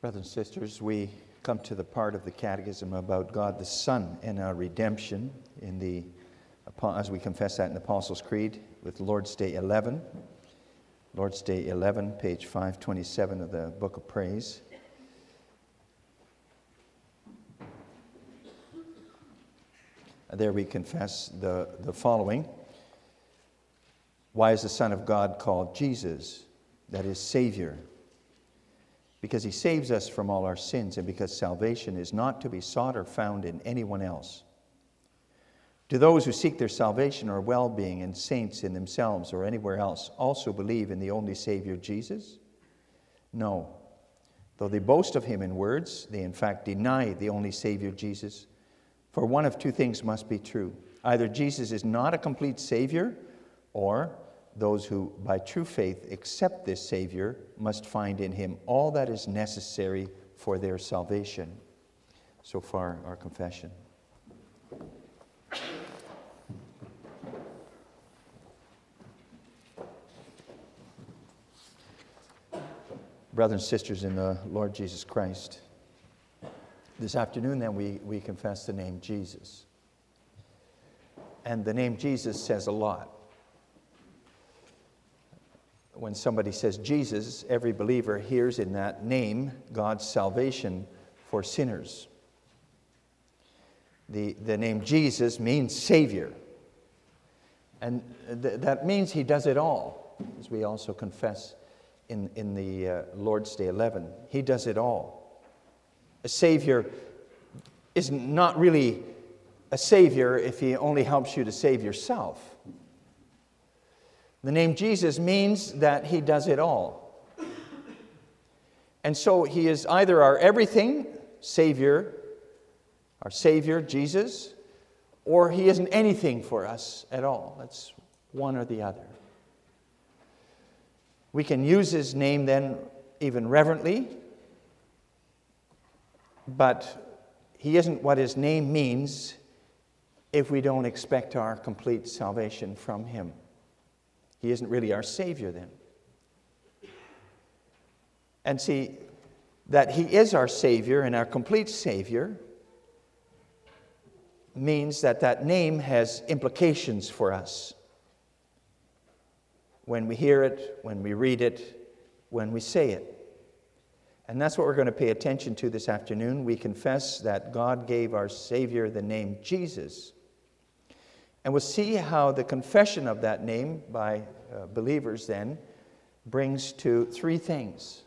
Brothers and sisters, we come to the part of the Catechism about God the Son and our redemption in the, as we confess that in the Apostles' Creed with Lord's Day 11. Lord's Day 11, page 527 of the Book of Praise. There we confess the, the following Why is the Son of God called Jesus? That is, Savior because he saves us from all our sins and because salvation is not to be sought or found in anyone else. Do those who seek their salvation or well being in saints in themselves or anywhere else also believe in the only Savior Jesus? No. Though they boast of him in words, they in fact deny the only Savior Jesus. For one of two things must be true either Jesus is not a complete Savior, or those who, by true faith, accept this Savior must find in him all that is necessary for their salvation. So far, our confession. Brothers and sisters in the Lord Jesus Christ, this afternoon, then, we, we confess the name Jesus. And the name Jesus says a lot when somebody says Jesus, every believer hears in that name God's salvation for sinners. The, the name Jesus means Savior. And th- that means He does it all, as we also confess in, in the uh, Lord's Day 11. He does it all. A Savior is not really a Savior if He only helps you to save yourself. The name Jesus means that he does it all. And so he is either our everything, Savior, our Savior, Jesus, or he isn't anything for us at all. That's one or the other. We can use his name then even reverently, but he isn't what his name means if we don't expect our complete salvation from him. He isn't really our Savior then. And see, that He is our Savior and our complete Savior means that that name has implications for us. When we hear it, when we read it, when we say it. And that's what we're going to pay attention to this afternoon. We confess that God gave our Savior the name Jesus and we'll see how the confession of that name by uh, believers then brings to three things.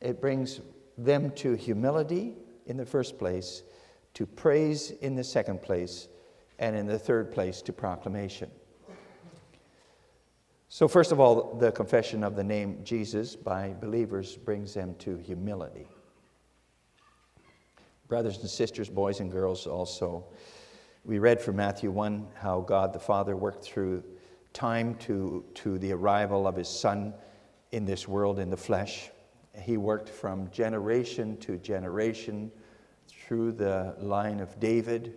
It brings them to humility in the first place, to praise in the second place, and in the third place, to proclamation. So, first of all, the confession of the name Jesus by believers brings them to humility. Brothers and sisters, boys and girls also. We read from Matthew 1 how God the Father worked through time to, to the arrival of his Son in this world in the flesh. He worked from generation to generation through the line of David.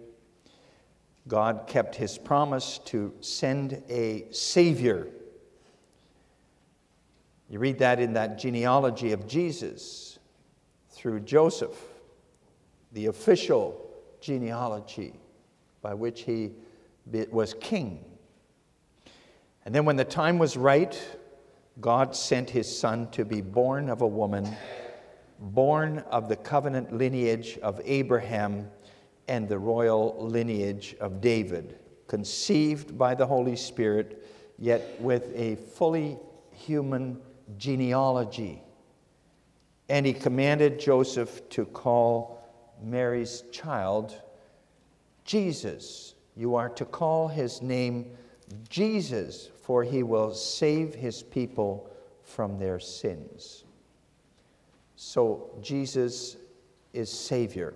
God kept his promise to send a Savior. You read that in that genealogy of Jesus through Joseph, the official genealogy by which he was king. And then, when the time was right, God sent his son to be born of a woman, born of the covenant lineage of Abraham and the royal lineage of David, conceived by the Holy Spirit, yet with a fully human genealogy. And he commanded Joseph to call Mary's child Jesus. You are to call his name Jesus, for he will save his people from their sins. So, Jesus is Savior.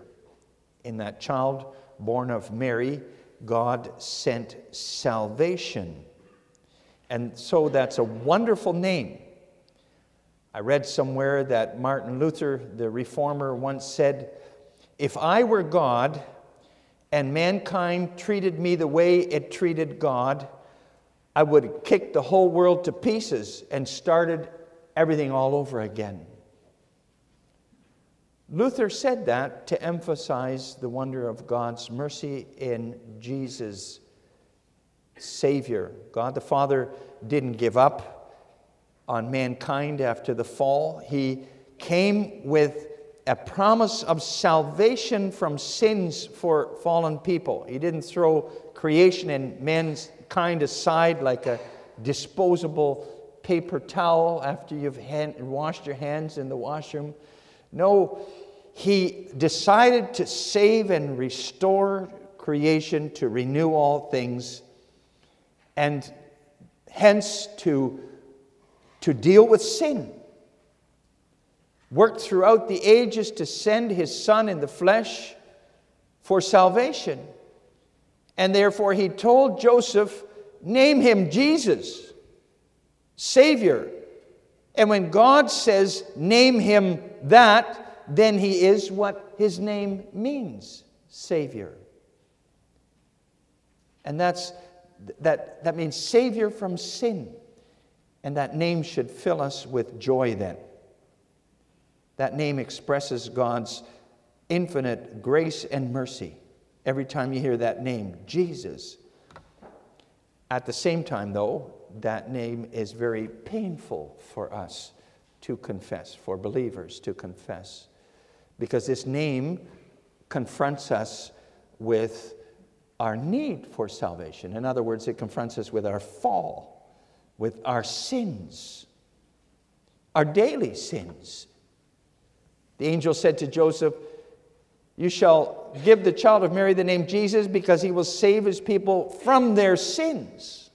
In that child born of Mary, God sent salvation. And so that's a wonderful name. I read somewhere that Martin Luther, the reformer, once said, If I were God, and mankind treated me the way it treated God, I would have kicked the whole world to pieces and started everything all over again. Luther said that to emphasize the wonder of God's mercy in Jesus, Savior. God the Father didn't give up on mankind after the fall, He came with a promise of salvation from sins for fallen people. He didn't throw creation and mankind aside like a disposable paper towel after you've hand, washed your hands in the washroom. No, he decided to save and restore creation, to renew all things, and hence to, to deal with sin. Worked throughout the ages to send his Son in the flesh for salvation. And therefore, he told Joseph, Name him Jesus, Savior. And when God says, Name him that, then he is what his name means Savior. And that's, that, that means Savior from sin. And that name should fill us with joy then. That name expresses God's infinite grace and mercy. Every time you hear that name, Jesus. At the same time, though, that name is very painful for us to confess, for believers to confess, because this name confronts us with our need for salvation. In other words, it confronts us with our fall, with our sins, our daily sins. The angel said to Joseph, You shall give the child of Mary the name Jesus because he will save his people from their sins.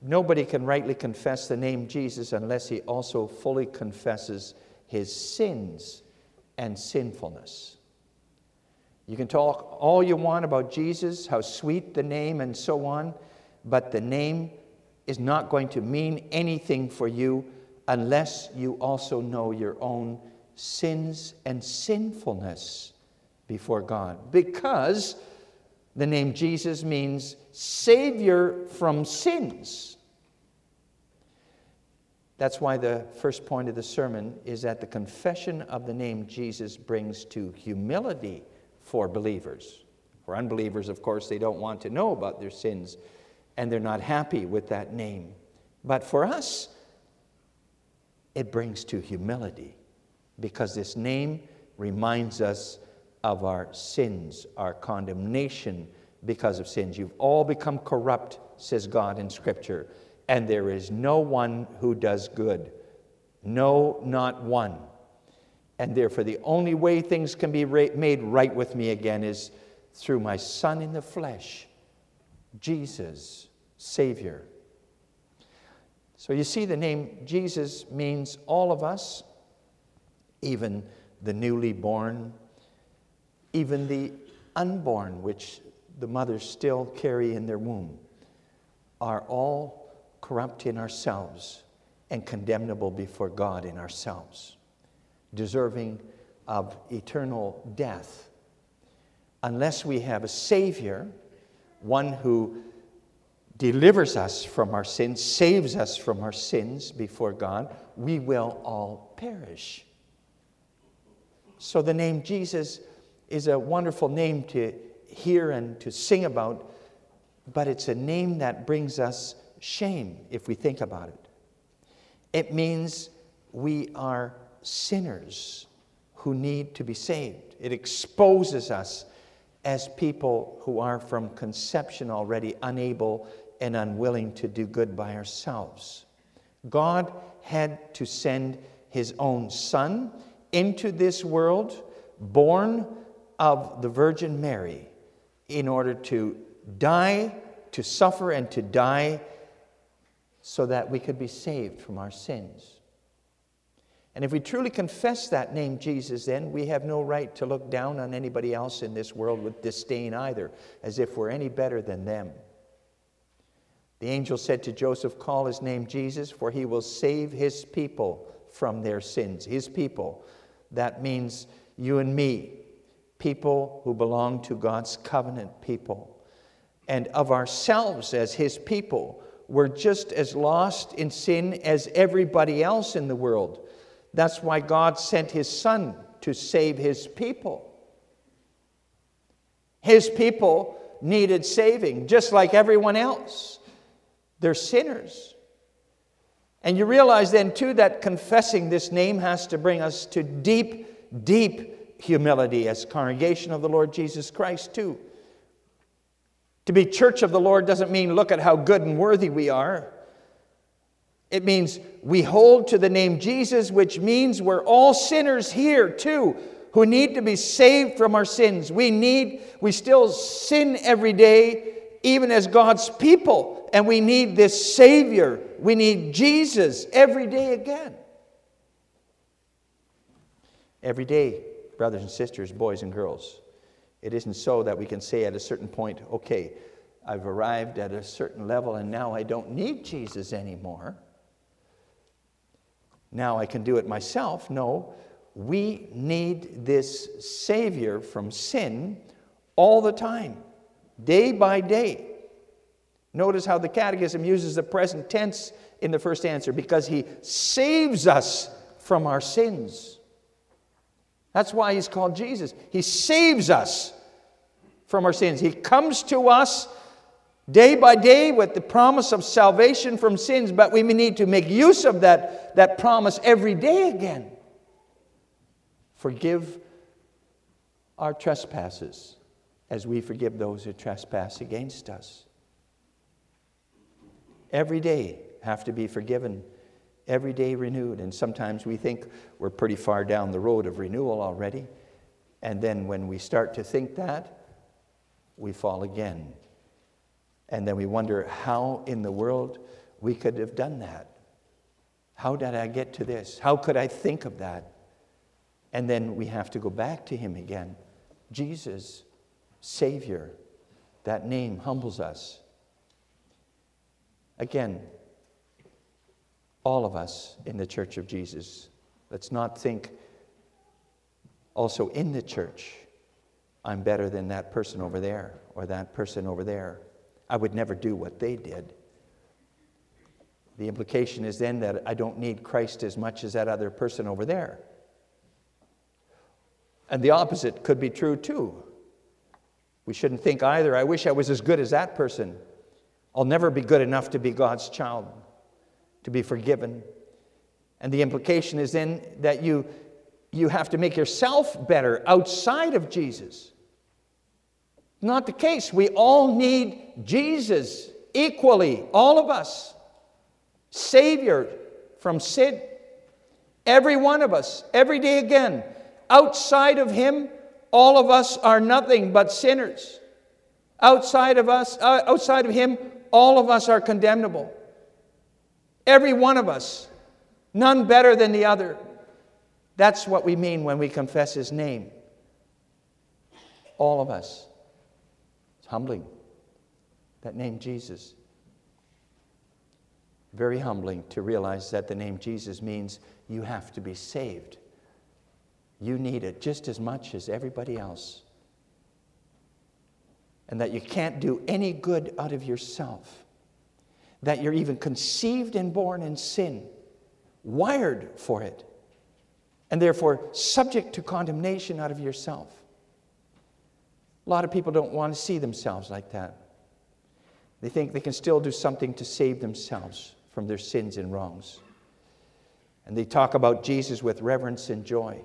Nobody can rightly confess the name Jesus unless he also fully confesses his sins and sinfulness. You can talk all you want about Jesus, how sweet the name, and so on, but the name is not going to mean anything for you unless you also know your own sins and sinfulness before God. Because the name Jesus means Savior from sins. That's why the first point of the sermon is that the confession of the name Jesus brings to humility for believers. For unbelievers, of course, they don't want to know about their sins and they're not happy with that name. But for us, it brings to humility because this name reminds us of our sins, our condemnation because of sins. You've all become corrupt, says God in Scripture, and there is no one who does good. No, not one. And therefore, the only way things can be made right with me again is through my Son in the flesh, Jesus, Savior. So you see, the name Jesus means all of us, even the newly born, even the unborn, which the mothers still carry in their womb, are all corrupt in ourselves and condemnable before God in ourselves, deserving of eternal death. Unless we have a Savior, one who delivers us from our sins, saves us from our sins before God, we will all perish. So the name Jesus is a wonderful name to hear and to sing about, but it's a name that brings us shame if we think about it. It means we are sinners who need to be saved. It exposes us as people who are from conception already unable and unwilling to do good by ourselves. God had to send his own Son into this world, born of the Virgin Mary, in order to die, to suffer, and to die so that we could be saved from our sins. And if we truly confess that name, Jesus, then we have no right to look down on anybody else in this world with disdain either, as if we're any better than them. The angel said to Joseph, Call his name Jesus, for he will save his people from their sins. His people. That means you and me, people who belong to God's covenant people. And of ourselves as his people, we're just as lost in sin as everybody else in the world. That's why God sent his son to save his people. His people needed saving, just like everyone else. They're sinners. And you realize then, too, that confessing this name has to bring us to deep, deep humility as congregation of the Lord Jesus Christ, too. To be church of the Lord doesn't mean look at how good and worthy we are. It means we hold to the name Jesus, which means we're all sinners here, too, who need to be saved from our sins. We need, we still sin every day, even as God's people, and we need this Savior. We need Jesus every day again. Every day, brothers and sisters, boys and girls. It isn't so that we can say at a certain point, okay, I've arrived at a certain level and now I don't need Jesus anymore. Now I can do it myself. No, we need this Savior from sin all the time day by day. Notice how the Catechism uses the present tense in the first answer because he saves us from our sins. That's why he's called Jesus. He saves us from our sins. He comes to us day by day with the promise of salvation from sins, but we need to make use of that, that promise every day again. Forgive our trespasses as we forgive those who trespass against us. Every day have to be forgiven, every day renewed. And sometimes we think we're pretty far down the road of renewal already. And then when we start to think that, we fall again. And then we wonder how in the world we could have done that. How did I get to this? How could I think of that? And then we have to go back to Him again. Jesus Savior. That name humbles us. Again, all of us in the church of Jesus, let's not think also in the church, I'm better than that person over there or that person over there. I would never do what they did. The implication is then that I don't need Christ as much as that other person over there. And the opposite could be true too. We shouldn't think either, I wish I was as good as that person. I'll never be good enough to be God's child, to be forgiven. And the implication is then that you, you have to make yourself better outside of Jesus. Not the case. We all need Jesus equally, all of us. Savior from sin. Every one of us, every day again. Outside of Him, all of us are nothing but sinners. Outside of us, uh, outside of Him, all of us are condemnable. Every one of us, none better than the other. That's what we mean when we confess His name. All of us. It's humbling. That name, Jesus. Very humbling to realize that the name Jesus means you have to be saved. You need it just as much as everybody else. And that you can't do any good out of yourself. That you're even conceived and born in sin, wired for it, and therefore subject to condemnation out of yourself. A lot of people don't want to see themselves like that. They think they can still do something to save themselves from their sins and wrongs. And they talk about Jesus with reverence and joy.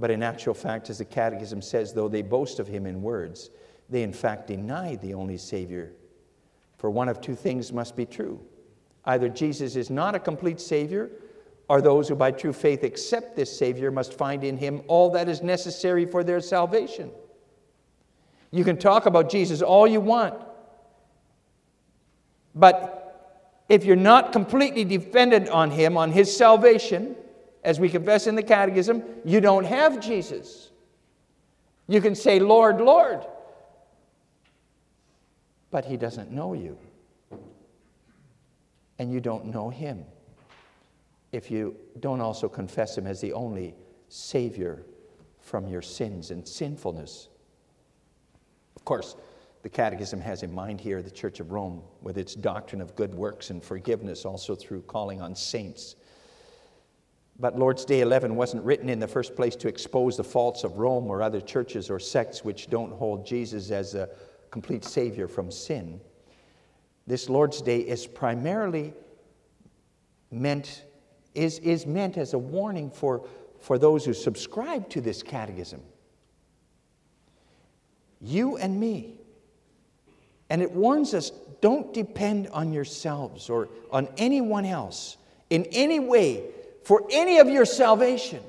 But in actual fact, as the Catechism says, though they boast of him in words, they in fact deny the only Savior. For one of two things must be true either Jesus is not a complete Savior, or those who by true faith accept this Savior must find in him all that is necessary for their salvation. You can talk about Jesus all you want, but if you're not completely dependent on him, on his salvation, as we confess in the Catechism, you don't have Jesus. You can say, Lord, Lord, but He doesn't know you. And you don't know Him if you don't also confess Him as the only Savior from your sins and sinfulness. Of course, the Catechism has in mind here the Church of Rome with its doctrine of good works and forgiveness, also through calling on saints But Lord's Day 11 wasn't written in the first place to expose the faults of Rome or other churches or sects which don't hold Jesus as a complete Savior from sin. This Lord's Day is primarily meant, is, is meant as a warning for, for those who subscribe to this catechism. You and me. And it warns us don't depend on yourselves or on anyone else in any way for any of your salvation,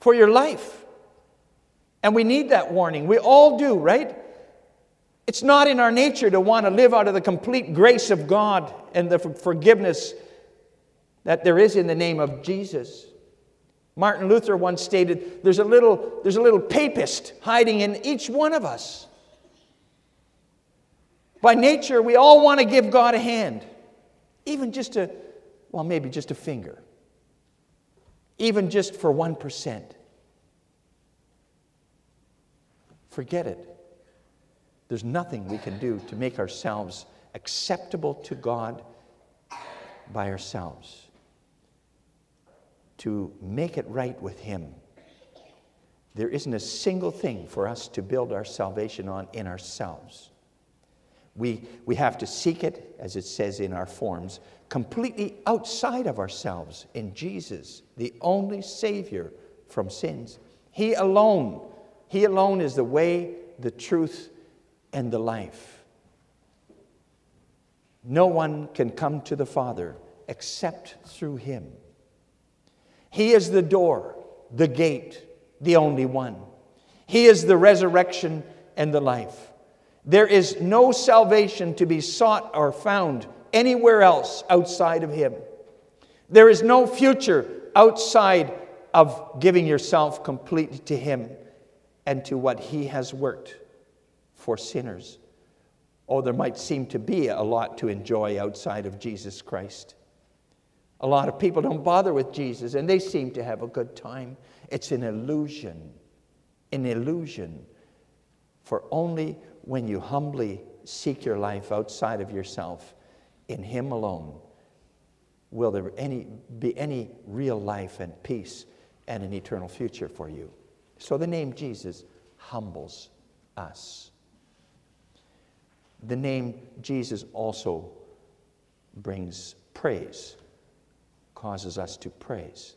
for your life. And we need that warning. We all do, right? It's not in our nature to want to live out of the complete grace of God and the forgiveness that there is in the name of Jesus. Martin Luther once stated there's a little, there's a little papist hiding in each one of us. By nature, we all want to give God a hand, even just a, well, maybe just a finger, even just for 1%. Forget it. There's nothing we can do to make ourselves acceptable to God by ourselves, to make it right with Him. There isn't a single thing for us to build our salvation on in ourselves. We, we have to seek it, as it says in our forms, completely outside of ourselves in Jesus, the only Savior from sins. He alone, He alone is the way, the truth, and the life. No one can come to the Father except through Him. He is the door, the gate, the only one. He is the resurrection and the life. There is no salvation to be sought or found anywhere else outside of Him. There is no future outside of giving yourself completely to Him and to what He has worked for sinners. Oh, there might seem to be a lot to enjoy outside of Jesus Christ. A lot of people don't bother with Jesus and they seem to have a good time. It's an illusion, an illusion. For only when you humbly seek your life outside of yourself in Him alone will there any, be any real life and peace and an eternal future for you. So the name Jesus humbles us. The name Jesus also brings praise, causes us to praise.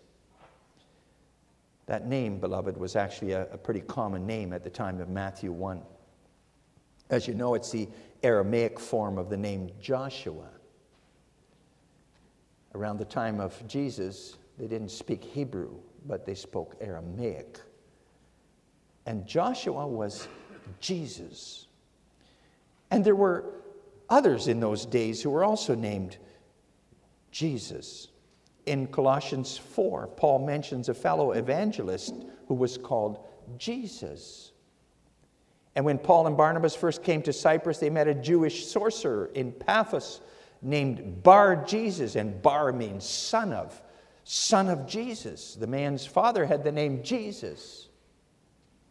That name, beloved, was actually a, a pretty common name at the time of Matthew 1. As you know, it's the Aramaic form of the name Joshua. Around the time of Jesus, they didn't speak Hebrew, but they spoke Aramaic. And Joshua was Jesus. And there were others in those days who were also named Jesus. In Colossians 4, Paul mentions a fellow evangelist who was called Jesus. And when Paul and Barnabas first came to Cyprus, they met a Jewish sorcerer in Paphos named Bar Jesus, and Bar means son of, son of Jesus. The man's father had the name Jesus.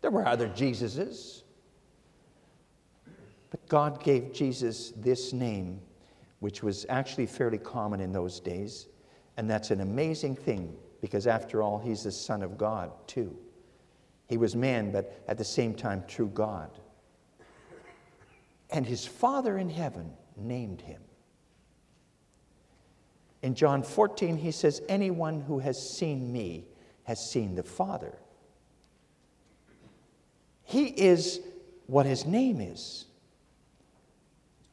There were other Jesuses. But God gave Jesus this name, which was actually fairly common in those days. And that's an amazing thing because, after all, he's the Son of God, too. He was man, but at the same time, true God. And his Father in heaven named him. In John 14, he says, Anyone who has seen me has seen the Father. He is what his name is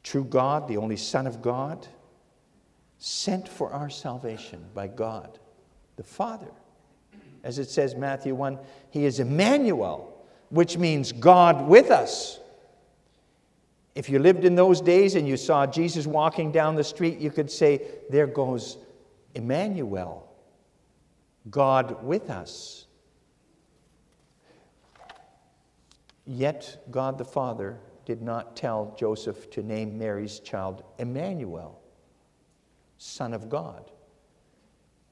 true God, the only Son of God, sent for our salvation by God the Father. As it says, Matthew 1, he is Emmanuel, which means God with us. If you lived in those days and you saw Jesus walking down the street, you could say, There goes Emmanuel, God with us. Yet God the Father did not tell Joseph to name Mary's child Emmanuel, Son of God.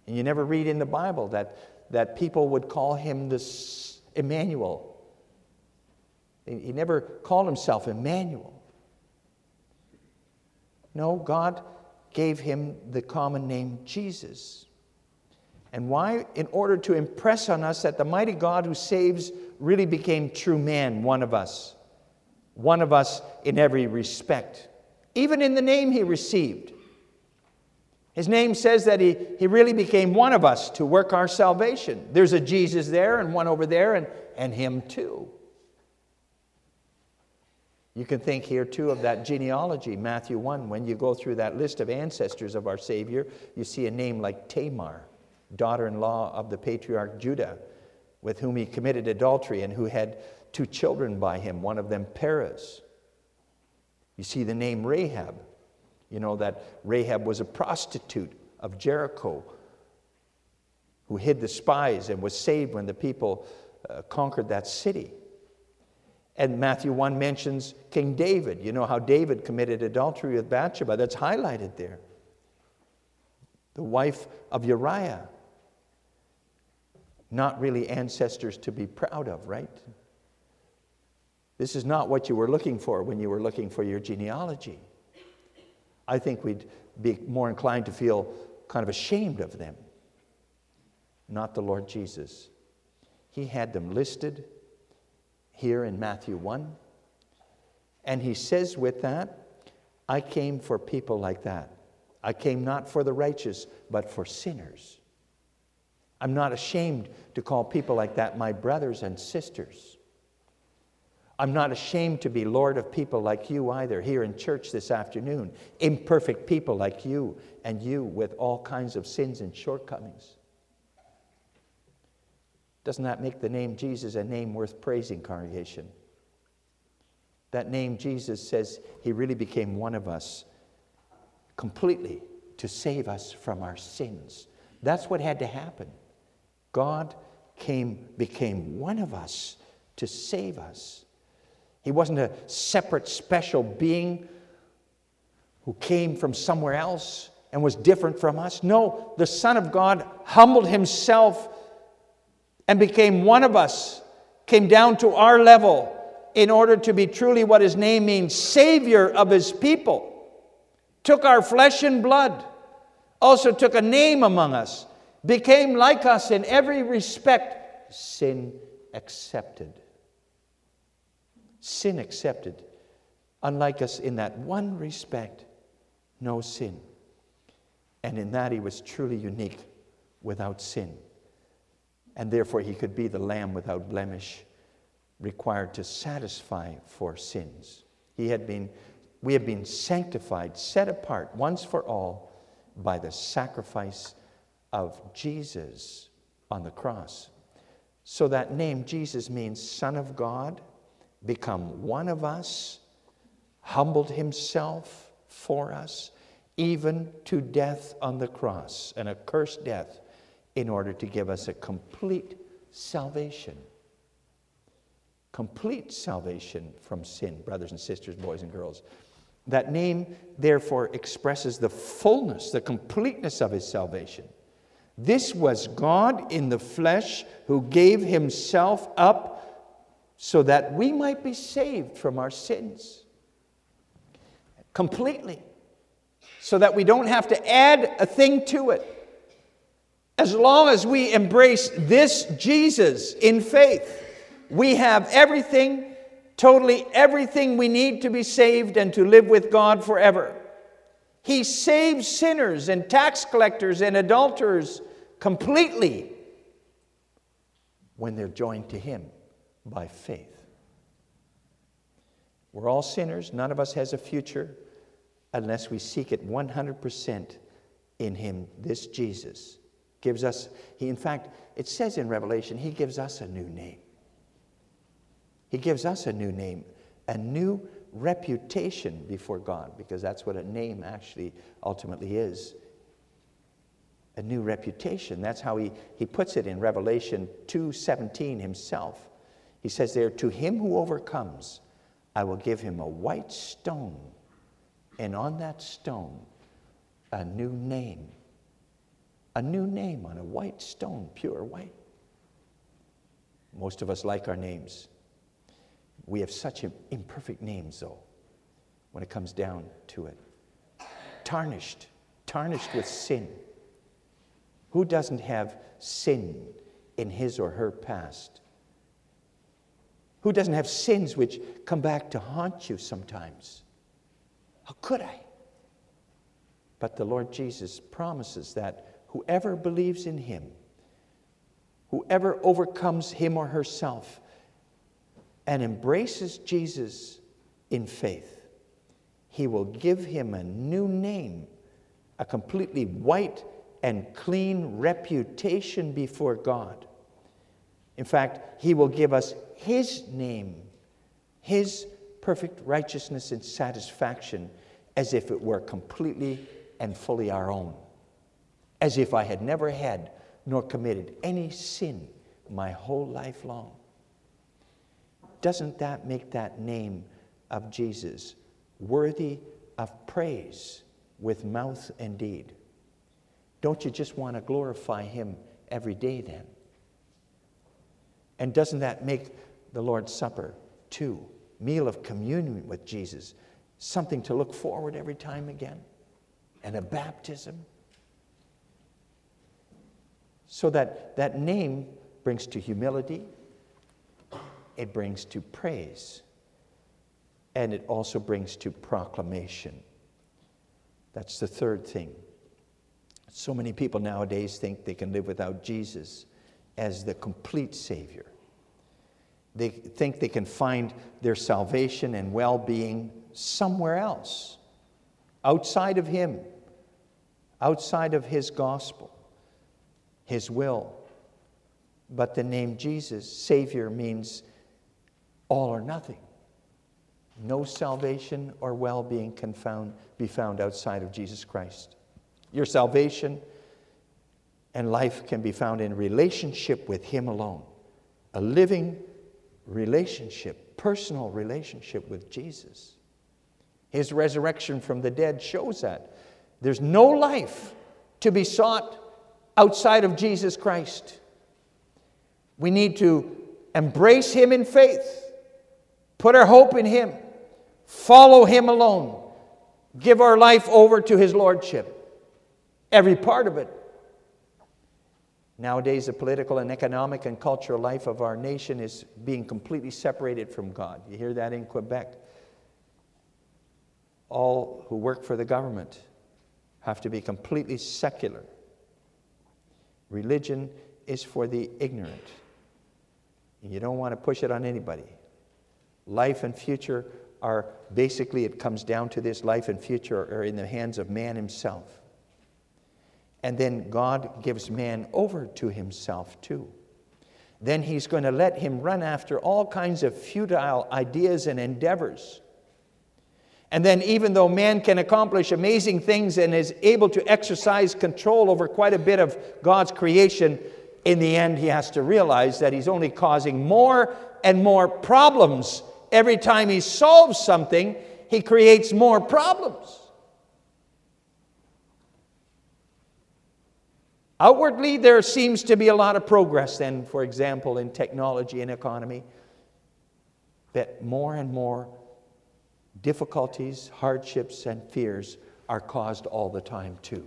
And you never read in the Bible that, that people would call him this Emmanuel. He never called himself Emmanuel. No, God gave him the common name Jesus. And why? In order to impress on us that the mighty God who saves really became true man, one of us. One of us in every respect, even in the name he received. His name says that he, he really became one of us to work our salvation. There's a Jesus there and one over there, and, and him too. You can think here too of that genealogy, Matthew 1. When you go through that list of ancestors of our Savior, you see a name like Tamar daughter in law of the patriarch Judah, with whom he committed adultery and who had two children by him, one of them Perez. You see the name Rahab. You know that Rahab was a prostitute of Jericho who hid the spies and was saved when the people uh, conquered that city. And Matthew 1 mentions King David. You know how David committed adultery with Bathsheba. That's highlighted there. The wife of Uriah not really ancestors to be proud of, right? This is not what you were looking for when you were looking for your genealogy. I think we'd be more inclined to feel kind of ashamed of them, not the Lord Jesus. He had them listed here in Matthew 1. And he says with that, I came for people like that. I came not for the righteous, but for sinners. I'm not ashamed to call people like that my brothers and sisters. I'm not ashamed to be Lord of people like you either, here in church this afternoon. Imperfect people like you and you with all kinds of sins and shortcomings. Doesn't that make the name Jesus a name worth praising, congregation? That name Jesus says he really became one of us completely to save us from our sins. That's what had to happen. God came, became one of us to save us. He wasn't a separate, special being who came from somewhere else and was different from us. No, the Son of God humbled himself and became one of us, came down to our level in order to be truly what his name means Savior of his people. Took our flesh and blood, also took a name among us became like us in every respect, sin accepted. Sin accepted. Unlike us in that one respect, no sin. And in that he was truly unique, without sin. And therefore he could be the lamb without blemish, required to satisfy for sins. He had been, we have been sanctified, set apart once for all by the sacrifice of Jesus on the cross. So that name, Jesus, means Son of God, become one of us, humbled himself for us, even to death on the cross, an accursed death, in order to give us a complete salvation. Complete salvation from sin, brothers and sisters, boys and girls. That name, therefore, expresses the fullness, the completeness of his salvation. This was God in the flesh who gave himself up so that we might be saved from our sins completely, so that we don't have to add a thing to it. As long as we embrace this Jesus in faith, we have everything, totally everything we need to be saved and to live with God forever. He saves sinners and tax collectors and adulterers completely when they're joined to Him by faith. We're all sinners. None of us has a future unless we seek it 100% in Him. This Jesus gives us, He, in fact, it says in Revelation, He gives us a new name. He gives us a new name, a new reputation before God, because that's what a name actually ultimately is a new reputation. That's how he, he puts it in Revelation 2:17 himself. He says there, To him who overcomes, I will give him a white stone, and on that stone, a new name. A new name on a white stone, pure white. Most of us like our names. We have such imperfect names, though, when it comes down to it. Tarnished, tarnished with sin. Who doesn't have sin in his or her past? Who doesn't have sins which come back to haunt you sometimes? How could I? But the Lord Jesus promises that whoever believes in him, whoever overcomes him or herself and embraces Jesus in faith, he will give him a new name, a completely white and clean reputation before God. In fact, he will give us his name, his perfect righteousness and satisfaction, as if it were completely and fully our own, as if I had never had nor committed any sin my whole life long. Doesn't that make that name of Jesus worthy of praise with mouth and deed? Don't you just want to glorify Him every day then? And doesn't that make the Lord's Supper, too, meal of communion with Jesus, something to look forward every time again? And a baptism? So that that name brings to humility, it brings to praise, and it also brings to proclamation. That's the third thing. So many people nowadays think they can live without Jesus as the complete Savior. They think they can find their salvation and well being somewhere else, outside of Him, outside of His gospel, His will. But the name Jesus, Savior, means all or nothing. No salvation or well being can found, be found outside of Jesus Christ. Your salvation and life can be found in relationship with Him alone. A living relationship, personal relationship with Jesus. His resurrection from the dead shows that. There's no life to be sought outside of Jesus Christ. We need to embrace Him in faith, put our hope in Him, follow Him alone, give our life over to His Lordship every part of it. Nowadays, the political and economic and cultural life of our nation is being completely separated from God. You hear that in Quebec. All who work for the government have to be completely secular. Religion is for the ignorant. You don't want to push it on anybody. Life and future are basically, it comes down to this life and future are in the hands of man himself. And then God gives man over to himself too. Then he's going to let him run after all kinds of futile ideas and endeavors. And then, even though man can accomplish amazing things and is able to exercise control over quite a bit of God's creation, in the end, he has to realize that he's only causing more and more problems. Every time he solves something, he creates more problems. Outwardly, there seems to be a lot of progress, then, for example, in technology and economy. But more and more difficulties, hardships, and fears are caused all the time, too.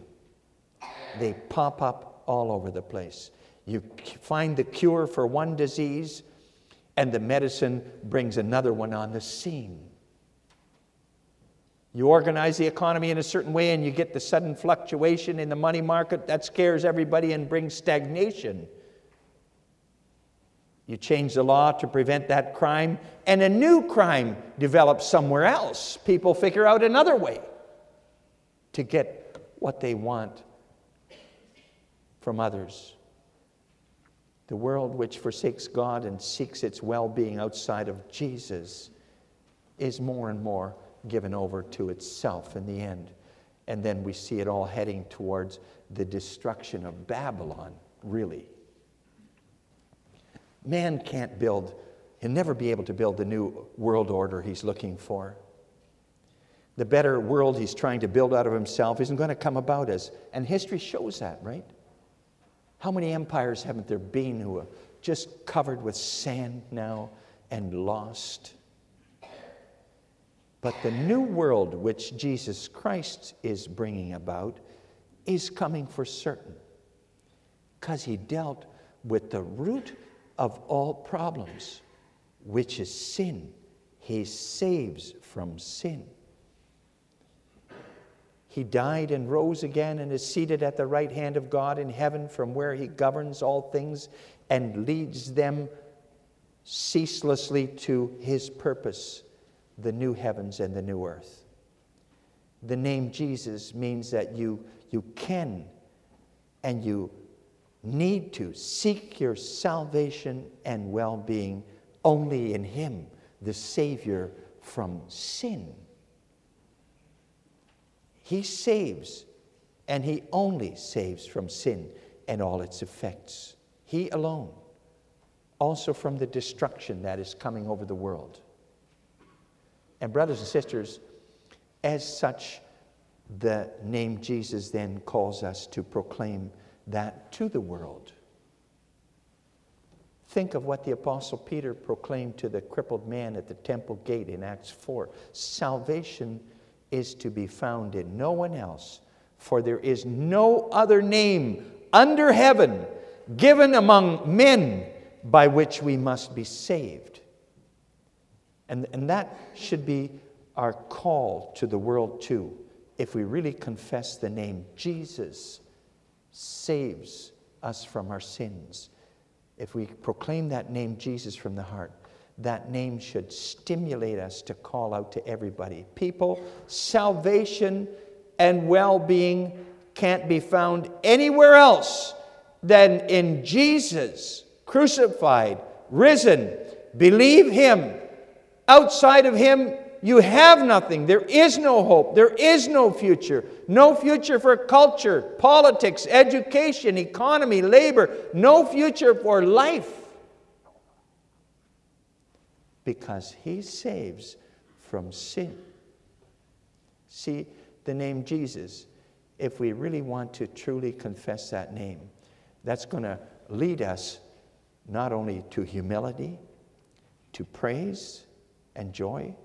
They pop up all over the place. You find the cure for one disease, and the medicine brings another one on the scene. You organize the economy in a certain way and you get the sudden fluctuation in the money market that scares everybody and brings stagnation. You change the law to prevent that crime, and a new crime develops somewhere else. People figure out another way to get what they want from others. The world which forsakes God and seeks its well being outside of Jesus is more and more given over to itself in the end. And then we see it all heading towards the destruction of Babylon, really. Man can't build, he'll never be able to build the new world order he's looking for. The better world he's trying to build out of himself isn't going to come about as, and history shows that, right? How many empires haven't there been who are just covered with sand now and lost? But the new world which Jesus Christ is bringing about is coming for certain. Because he dealt with the root of all problems, which is sin. He saves from sin. He died and rose again and is seated at the right hand of God in heaven, from where he governs all things and leads them ceaselessly to his purpose, the new heavens and the new earth. The name Jesus means that you, you can and you need to seek your salvation and well being only in him, the Savior from sin. He saves, and He only saves from sin and all its effects. He alone. Also from the destruction that is coming over the world. And, brothers and sisters, as such, the name Jesus then calls us to proclaim that to the world. Think of what the Apostle Peter proclaimed to the crippled man at the temple gate in Acts 4 salvation is to be found in no one else, for there is no other name under heaven given among men by which we must be saved. And, and that should be our call to the world, too. If we really confess the name Jesus saves us from our sins, if we proclaim that name Jesus from the heart, that name should stimulate us to call out to everybody. People, salvation and well being can't be found anywhere else than in Jesus, crucified, risen. Believe Him. Outside of Him, you have nothing. There is no hope. There is no future. No future for culture, politics, education, economy, labor. No future for life because he saves from sin. See, the name Jesus, if we really want to truly confess that name, that's going to lead us not only to humility, to praise and joy,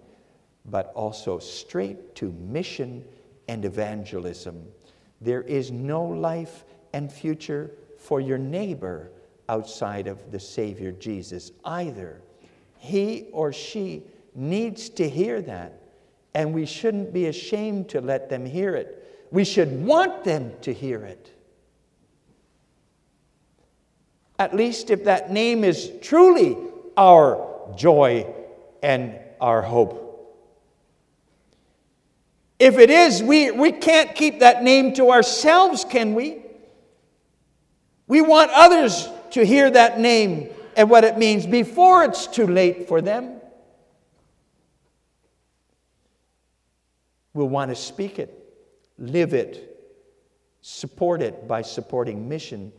but also straight to mission and evangelism. There is no life and future for your neighbor outside of the Savior Jesus either. He or she needs to hear that. And we shouldn't be ashamed to let them hear it. We should want them to hear it. At least if that name is truly our joy and our hope. If it is, we, we can't keep that name to ourselves, can we? We want others to hear that name and what it means before it's too late for them. We'll want to speak it, live it, support it by supporting mission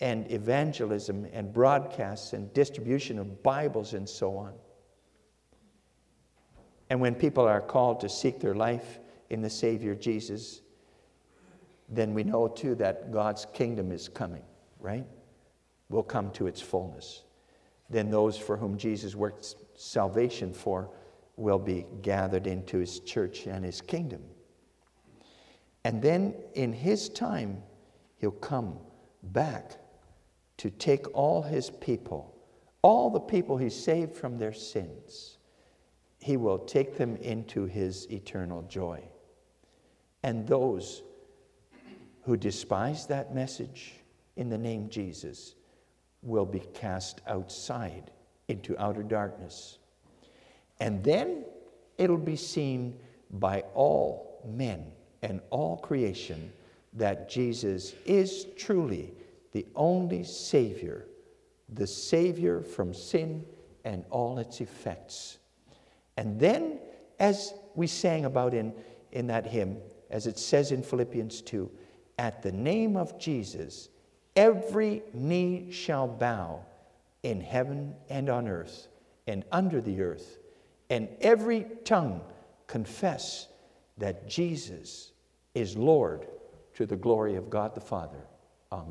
and evangelism and broadcasts and distribution of Bibles and so on. And when people are called to seek their life in the Savior Jesus, then we know too that God's kingdom is coming, right? will come to its fullness. Then those for whom Jesus worked salvation for will be gathered into his church and his kingdom. And then in his time, he'll come back to take all his people, all the people he saved from their sins, he will take them into his eternal joy. And those who despise that message in the name Jesus will be cast outside into outer darkness. And then it'll be seen by all men and all creation that Jesus is truly the only Savior, the Savior from sin and all its effects. And then, as we sang about in, in that hymn, as it says in Philippians 2, at the name of Jesus, Every knee shall bow in heaven and on earth and under the earth, and every tongue confess that Jesus is Lord to the glory of God the Father. Amen.